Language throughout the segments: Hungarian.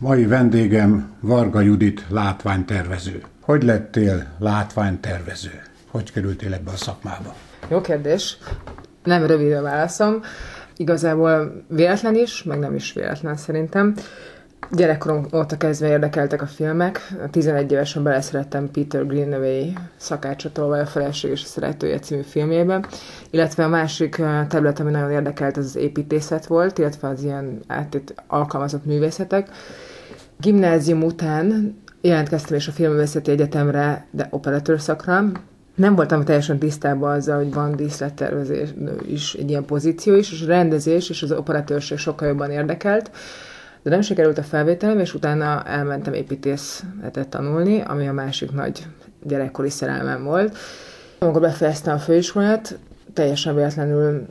Mai vendégem Varga Judit látványtervező. Hogy lettél látványtervező? Hogy kerültél ebbe a szakmába? Jó kérdés. Nem rövid a válaszom. Igazából véletlen is, meg nem is véletlen szerintem. Gyerekkorom óta kezdve érdekeltek a filmek. 11 évesen beleszerettem Peter Greenaway szakácsatolva a feleség és a szeretője című filmjébe, illetve a másik terület, ami nagyon érdekelt, az az építészet volt, illetve az ilyen átét alkalmazott művészetek. Gimnázium után jelentkeztem is a Filmvészeti Egyetemre, de operatőr szakra, nem voltam teljesen tisztában azzal, hogy van díszlettervezés is egy ilyen pozíció is, és a rendezés és az operatőrség sokkal jobban érdekelt, de nem sikerült a felvételem, és utána elmentem építészetet tanulni, ami a másik nagy gyerekkori szerelmem volt. Amikor befejeztem a főiskolát, teljesen véletlenül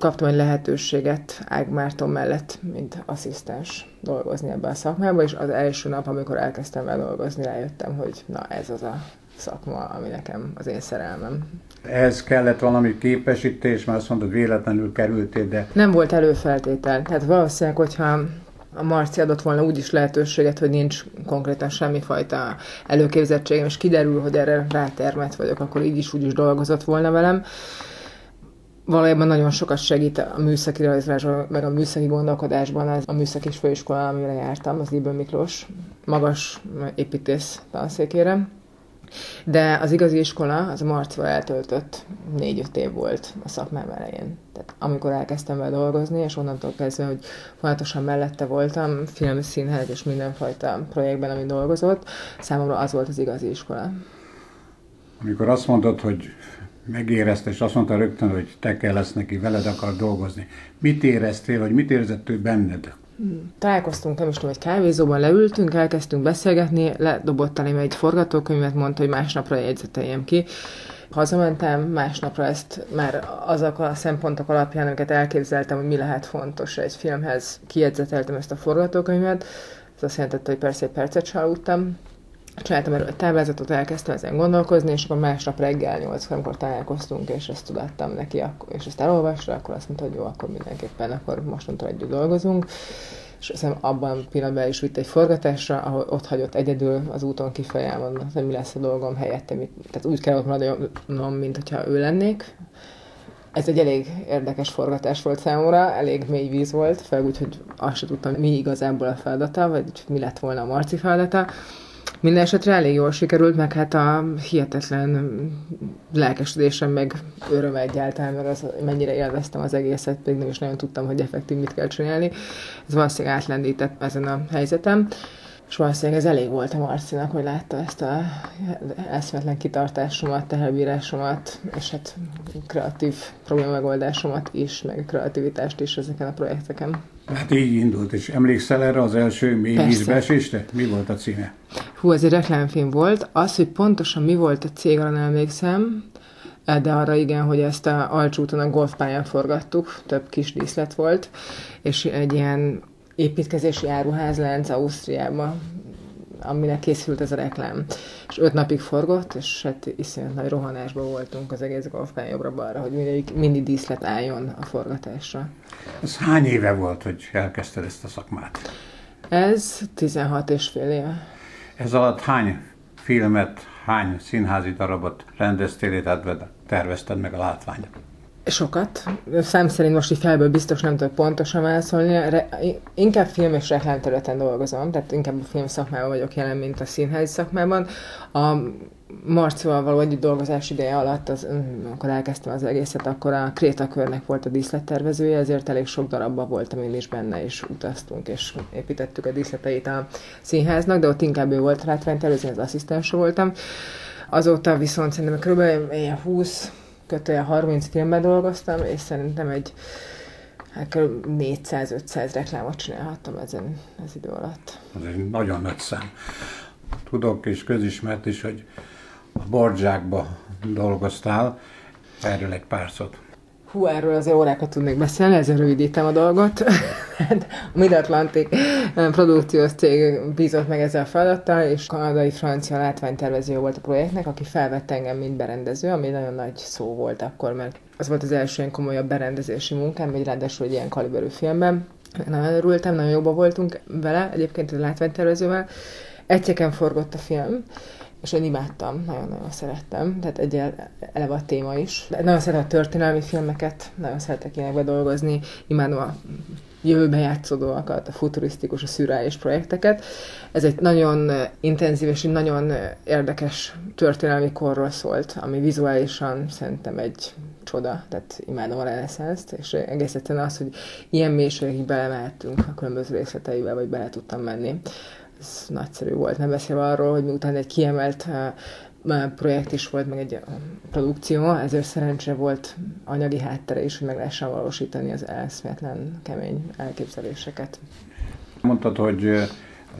kaptam egy lehetőséget Ág Márton mellett, mint asszisztens dolgozni ebben a szakmában, és az első nap, amikor elkezdtem el dolgozni, rájöttem, hogy na ez az a szakma, ami nekem az én szerelmem. Ez kellett valami képesítés, mert azt mondod, véletlenül kerültél, de... Nem volt előfeltétel. Tehát valószínűleg, hogyha a Marci adott volna úgy is lehetőséget, hogy nincs konkrétan semmifajta előképzettségem, és kiderül, hogy erre rátermet vagyok, akkor így is úgy is dolgozott volna velem. Valójában nagyon sokat segít a műszaki rajzolásban, meg a műszaki gondolkodásban az a műszaki főiskola, amire jártam, az Libő Miklós magas építész tanszékére de az igazi iskola, az a Marcva eltöltött négy-öt év volt a szakmám elején. Tehát amikor elkezdtem vele dolgozni, és onnantól kezdve, hogy folyamatosan mellette voltam, film, színház és mindenfajta projektben, ami dolgozott, számomra az volt az igazi iskola. Amikor azt mondod, hogy megérezte, és azt mondta rögtön, hogy te kell lesz neki, veled akar dolgozni. Mit éreztél, vagy mit érzett ő benned? Találkoztunk, nem is tudom, egy kávézóban leültünk, elkezdtünk beszélgetni, ledobott elém egy forgatókönyvet, mondta, hogy másnapra jegyzeteljem ki. Hazamentem, másnapra ezt már azok a szempontok alapján, amiket elképzeltem, hogy mi lehet fontos egy filmhez, kijegyzeteltem ezt a forgatókönyvet. Ez azt jelentette, hogy persze egy percet se aludtam, csináltam erről a táblázatot, elkezdtem ezen gondolkozni, és akkor másnap reggel 8 amikor találkoztunk, és ezt tudattam neki, és ezt elolvasra, akkor azt mondta, hogy jó, akkor mindenképpen, akkor mostantól együtt dolgozunk. És hiszem abban pillanatban is vitt egy forgatásra, ahol ott hagyott egyedül az úton kifelé hogy mi lesz a dolgom helyette. Tehát úgy kell ott maradnom, mint hogyha ő lennék. Ez egy elég érdekes forgatás volt számomra, elég mély víz volt, főleg úgy, hogy azt sem tudtam, mi igazából a feladata, vagy mi lett volna a Marci feladata minden esetre elég jól sikerült, meg hát a hihetetlen lelkesedésem, meg öröm egyáltalán, meg az, mennyire élveztem az egészet, pedig nem is nagyon tudtam, hogy effektív mit kell csinálni. Ez valószínűleg átlendített ezen a helyzetem. És valószínűleg ez elég volt a Marcinak, hogy látta ezt a eszmetlen kitartásomat, tehelbírásomat, és hát kreatív problémamegoldásomat is, meg kreativitást is ezeken a projekteken. Hát így indult, és emlékszel erre az első mély vízbeesésre? Mi volt a címe? Hú, ez egy reklámfilm volt. Az, hogy pontosan mi volt a cég, arra nem emlékszem, de arra igen, hogy ezt a Alcsúton a golfpályán forgattuk, több kis díszlet volt, és egy ilyen építkezési áruházlánc Ausztriában, aminek készült ez a reklám. És öt napig forgott, és hát iszonyat nagy rohanásban voltunk az egész golfpálya jobbra-balra, hogy mindig, mindig díszlet álljon a forgatásra. Ez hány éve volt, hogy elkezdted ezt a szakmát? Ez 16 és fél éve. Ez alatt hány filmet, hány színházi darabot rendeztél, illetve tervezted meg a látványt? Sokat. Szám szerint most így felből biztos nem tudok pontosan válaszolni. Re, inkább film és reklám területen dolgozom, tehát inkább a film szakmában vagyok jelen, mint a színházi szakmában. A Marcival való együtt dolgozás ideje alatt, az, amikor elkezdtem az egészet, akkor a Kréta körnek volt a díszlettervezője, ezért elég sok darabban voltam én is benne, és utaztunk, és építettük a díszleteit a színháznak, de ott inkább ő volt látványtervező, az asszisztens voltam. Azóta viszont szerintem kb. 20 kötője 30 filmben dolgoztam, és szerintem egy hát 400-500 reklámot csinálhattam ezen az idő alatt. Ez egy nagyon nagy szám. Tudok és közismert is, hogy a Borzsákba dolgoztál, erről egy pár szót. Hú, erről azért órákat tudnék beszélni, ezzel rövidítem a dolgot. a Mid-Atlantic eh, produkciós cég bízott meg ezzel a feladattal, és kanadai-francia látványtervező volt a projektnek, aki felvett engem, mint berendező, ami nagyon nagy szó volt akkor, mert az volt az első ilyen komolyabb berendezési munkám, egy ráadásul egy ilyen kaliberű filmben. Nagyon örültem, nagyon jobban voltunk vele, egyébként a látványtervezővel. Egyeken forgott a film, és én imádtam, nagyon-nagyon szerettem, tehát egy eleve a téma is. De nagyon szeretem a történelmi filmeket, nagyon szeretek ilyenekbe dolgozni, imádom a jövőben játszódóakat, a futurisztikus, a szürreális projekteket. Ez egy nagyon intenzív és nagyon érdekes történelmi korról szólt, ami vizuálisan szerintem egy csoda, tehát imádom a reneszánst, és egész egyszerűen az, hogy ilyen mélységig belemehettünk a különböző részleteivel, vagy bele tudtam menni. Ez nagyszerű volt, nem beszélve arról, hogy miután egy kiemelt projekt is volt, meg egy produkció, ezért szerencsére volt anyagi háttere is, hogy meg lehessen valósítani az eszméletlen kemény elképzeléseket. Mondtad, hogy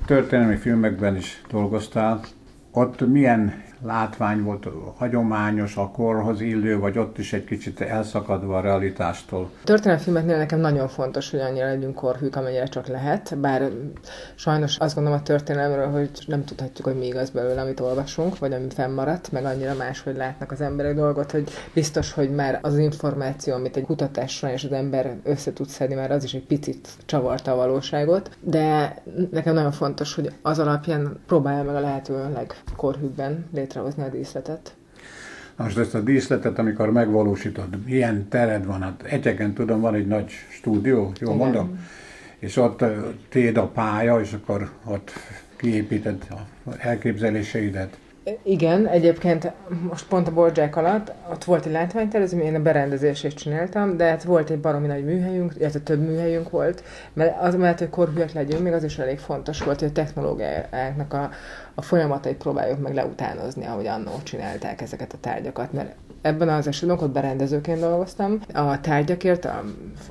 történelmi filmekben is dolgoztál. Ott milyen látvány volt hagyományos, a korhoz illő, vagy ott is egy kicsit elszakadva a realitástól? A nekem nagyon fontos, hogy annyira legyünk korhűk, amennyire csak lehet, bár sajnos azt gondolom a történelemről, hogy nem tudhatjuk, hogy mi igaz belőle, amit olvasunk, vagy ami fennmaradt, meg annyira máshogy látnak az emberek dolgot, hogy biztos, hogy már az információ, amit egy kutatásra és az ember össze tud szedni, már az is egy picit csavarta a valóságot, de nekem nagyon fontos, hogy az alapján próbálja meg a lehető legkorhűbben létrehozni a díszletet. Most ezt a díszletet, amikor megvalósítod, milyen tered van? Hát egyeken tudom, van egy nagy stúdió, jól Igen. mondom? És ott téd a pálya, és akkor ott kiépíted a elképzeléseidet. Igen, egyébként most pont a Borják alatt, ott volt egy látványtervező, én a berendezését csináltam, de hát volt egy baromi nagy műhelyünk, illetve több műhelyünk volt, mert az mellett, hogy korhűek legyünk, még az is elég fontos volt, hogy a technológiáknak a, a folyamatait próbáljuk meg leutánozni, ahogy annó csinálták ezeket a tárgyakat, mert ebben az esetben ott berendezőként dolgoztam. A tárgyakért, a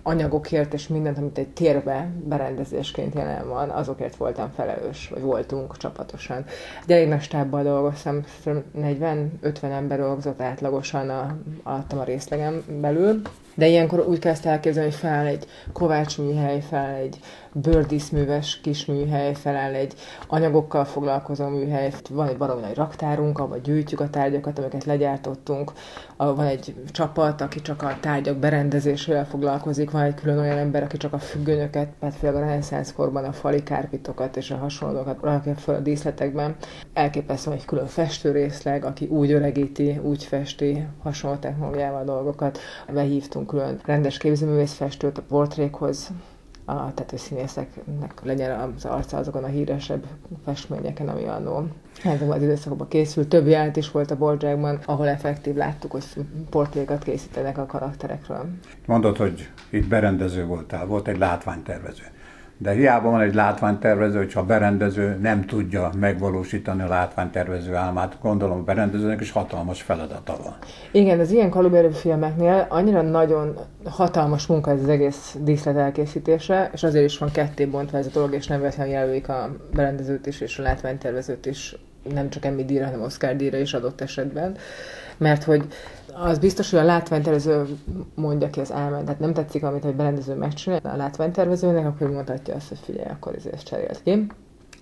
anyagokért és mindent, amit egy térbe berendezésként jelen van, azokért voltam felelős, vagy voltunk csapatosan. Nagy stábbal dolgoztam, 40-50 ember dolgozott átlagosan a, a részlegem belül, de ilyenkor úgy kezd elképzelni, hogy fel egy kovácsműhely, fel egy bőrdíszműves kis műhely, feláll egy anyagokkal foglalkozó műhely, van egy baromi nagy raktárunk, ahol gyűjtjük a tárgyakat, amiket legyártottunk, van egy csapat, aki csak a tárgyak berendezésével foglalkozik, van egy külön olyan ember, aki csak a függönyöket, hát főleg a reneszánsz korban a fali kárpitokat és a hasonlókat rakja fel a díszletekben. Elképesztő egy külön festőrészleg, aki úgy öregíti, úgy festi hasonló technológiával dolgokat. Behívtunk külön rendes képzőművész festőt a portrékhoz, a tetőszínészeknek legyen az arca azokon a híresebb festményeken, ami annó ezekben az időszakokban készült. Több jelent is volt a Borjákban, ahol effektív láttuk, hogy portrékat készítenek a karakterekről. Mondod, hogy itt berendező voltál, volt egy látványtervező. De hiába van egy látványtervező, hogyha a berendező nem tudja megvalósítani a látványtervező álmát, gondolom a berendezőnek is hatalmas feladata van. Igen, az ilyen kaliberű filmeknél annyira nagyon hatalmas munka ez az egész díszlet elkészítése, és azért is van ketté bontva ez a dolog, és nem véletlenül jelölik a berendezőt is, és a látványtervezőt is nem csak Emmy díjra, hanem Oscar díjra is adott esetben, mert hogy az biztos, hogy a látványtervező mondja ki az álmát, tehát nem tetszik, amit egy berendező megcsinál a látványtervezőnek, akkor mondhatja azt, hogy figyelj, akkor ezt cserélt ki.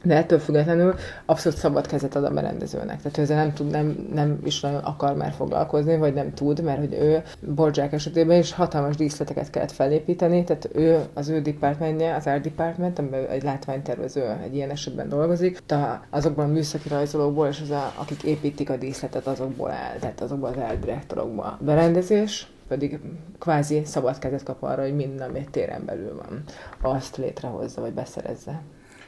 De ettől függetlenül abszolút szabad kezet ad a berendezőnek. Tehát ő ezzel nem, tud, nem, nem is nagyon akar már foglalkozni, vagy nem tud, mert hogy ő Borzsák esetében is hatalmas díszleteket kellett felépíteni, tehát ő, az ő departmentje, az art department, amiben egy látványtervező egy ilyen esetben dolgozik, de azokban a műszaki rajzolókból, és az a, akik építik a díszletet, azokból áll, tehát azokból az eldirektorokból. A berendezés, pedig kvázi szabad kezet kap arra, hogy minden, ami téren belül van, azt létrehozza, vagy beszerezze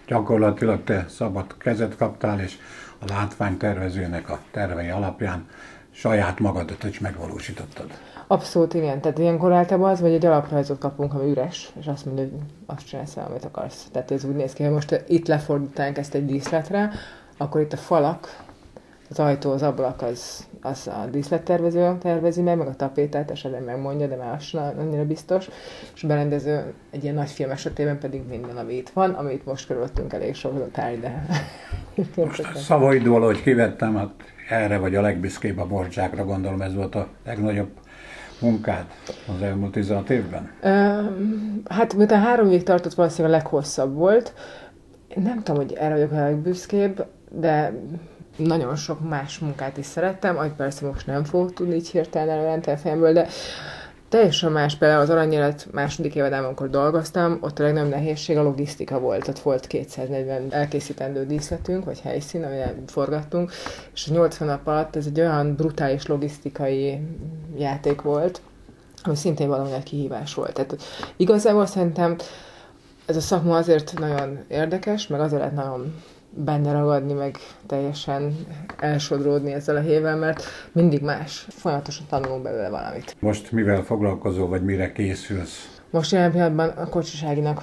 gyakorlatilag te szabad kezet kaptál, és a látványtervezőnek a tervei alapján saját magadat is megvalósítottad. Abszolút igen. Tehát ilyenkor általában az, vagy egy alaprajzot kapunk, ami üres, és azt mondja, hogy azt csinálsz amit akarsz. Tehát ez úgy néz ki, hogy most itt lefordítanánk ezt egy díszletre, akkor itt a falak, az ajtó, az ablak az, az a díszlettervező tervezi meg, meg a tapétát esetleg megmondja, de már az annyira biztos. És a berendező egy ilyen nagy film esetében pedig minden, ami itt van, amit most körülöttünk elég sok tárgy, de... most a szavaidból, hogy kivettem, hát erre vagy a legbüszkébb a borzsákra, gondolom ez volt a legnagyobb munkád az elmúlt 16 évben? Uh, hát miután három évig tartott, valószínűleg a leghosszabb volt. Nem tudom, hogy erre vagyok a legbüszkébb, de nagyon sok más munkát is szerettem, hogy persze most nem fogok tudni így hirtelen előrendel a fejemből, de Teljesen más, például az Aranyélet második évadában, amikor dolgoztam, ott a legnagyobb nehézség a logisztika volt. Ott volt 240 elkészítendő díszletünk, vagy helyszín, amire forgattunk, és a 80 nap alatt ez egy olyan brutális logisztikai játék volt, ami szintén valami egy kihívás volt. Tehát igazából szerintem ez a szakma azért nagyon érdekes, meg azért nagyon benne ragadni, meg teljesen elsodródni ezzel a hével, mert mindig más. Folyamatosan tanulunk belőle valamit. Most mivel foglalkozol, vagy mire készülsz? Most jelen pillanatban a Kocsiságinak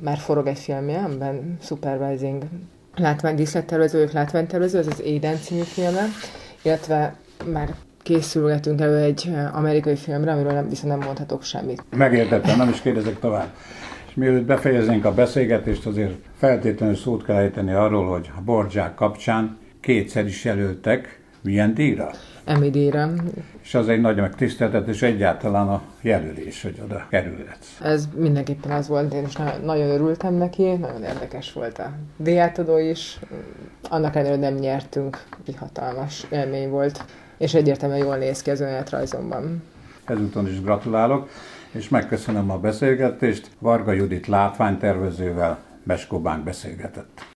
már forog egy filmje, amiben supervising látvány, díszlettervező, látványtervező, ez az Éden című filme, illetve már készülgetünk elő egy amerikai filmre, amiről nem, viszont nem mondhatok semmit. Megértettem, nem is kérdezek tovább. És mielőtt befejeznénk a beszélgetést, azért feltétlenül szót kell ejteni arról, hogy a Bordzsák kapcsán kétszer is jelöltek milyen díjra? Emmy díjra. És az egy nagy megtiszteltetés egyáltalán a jelölés, hogy oda kerülhetsz. Ez mindenképpen az volt, én is nagyon örültem neki, nagyon érdekes volt a díjátadó is. Annak ellenére, nem nyertünk, egy hatalmas élmény volt, és egyértelműen jól néz ki az önéletrajzomban. Ezúton is gratulálok és megköszönöm a beszélgetést. Varga Judit látványtervezővel Beskó Bánk beszélgetett.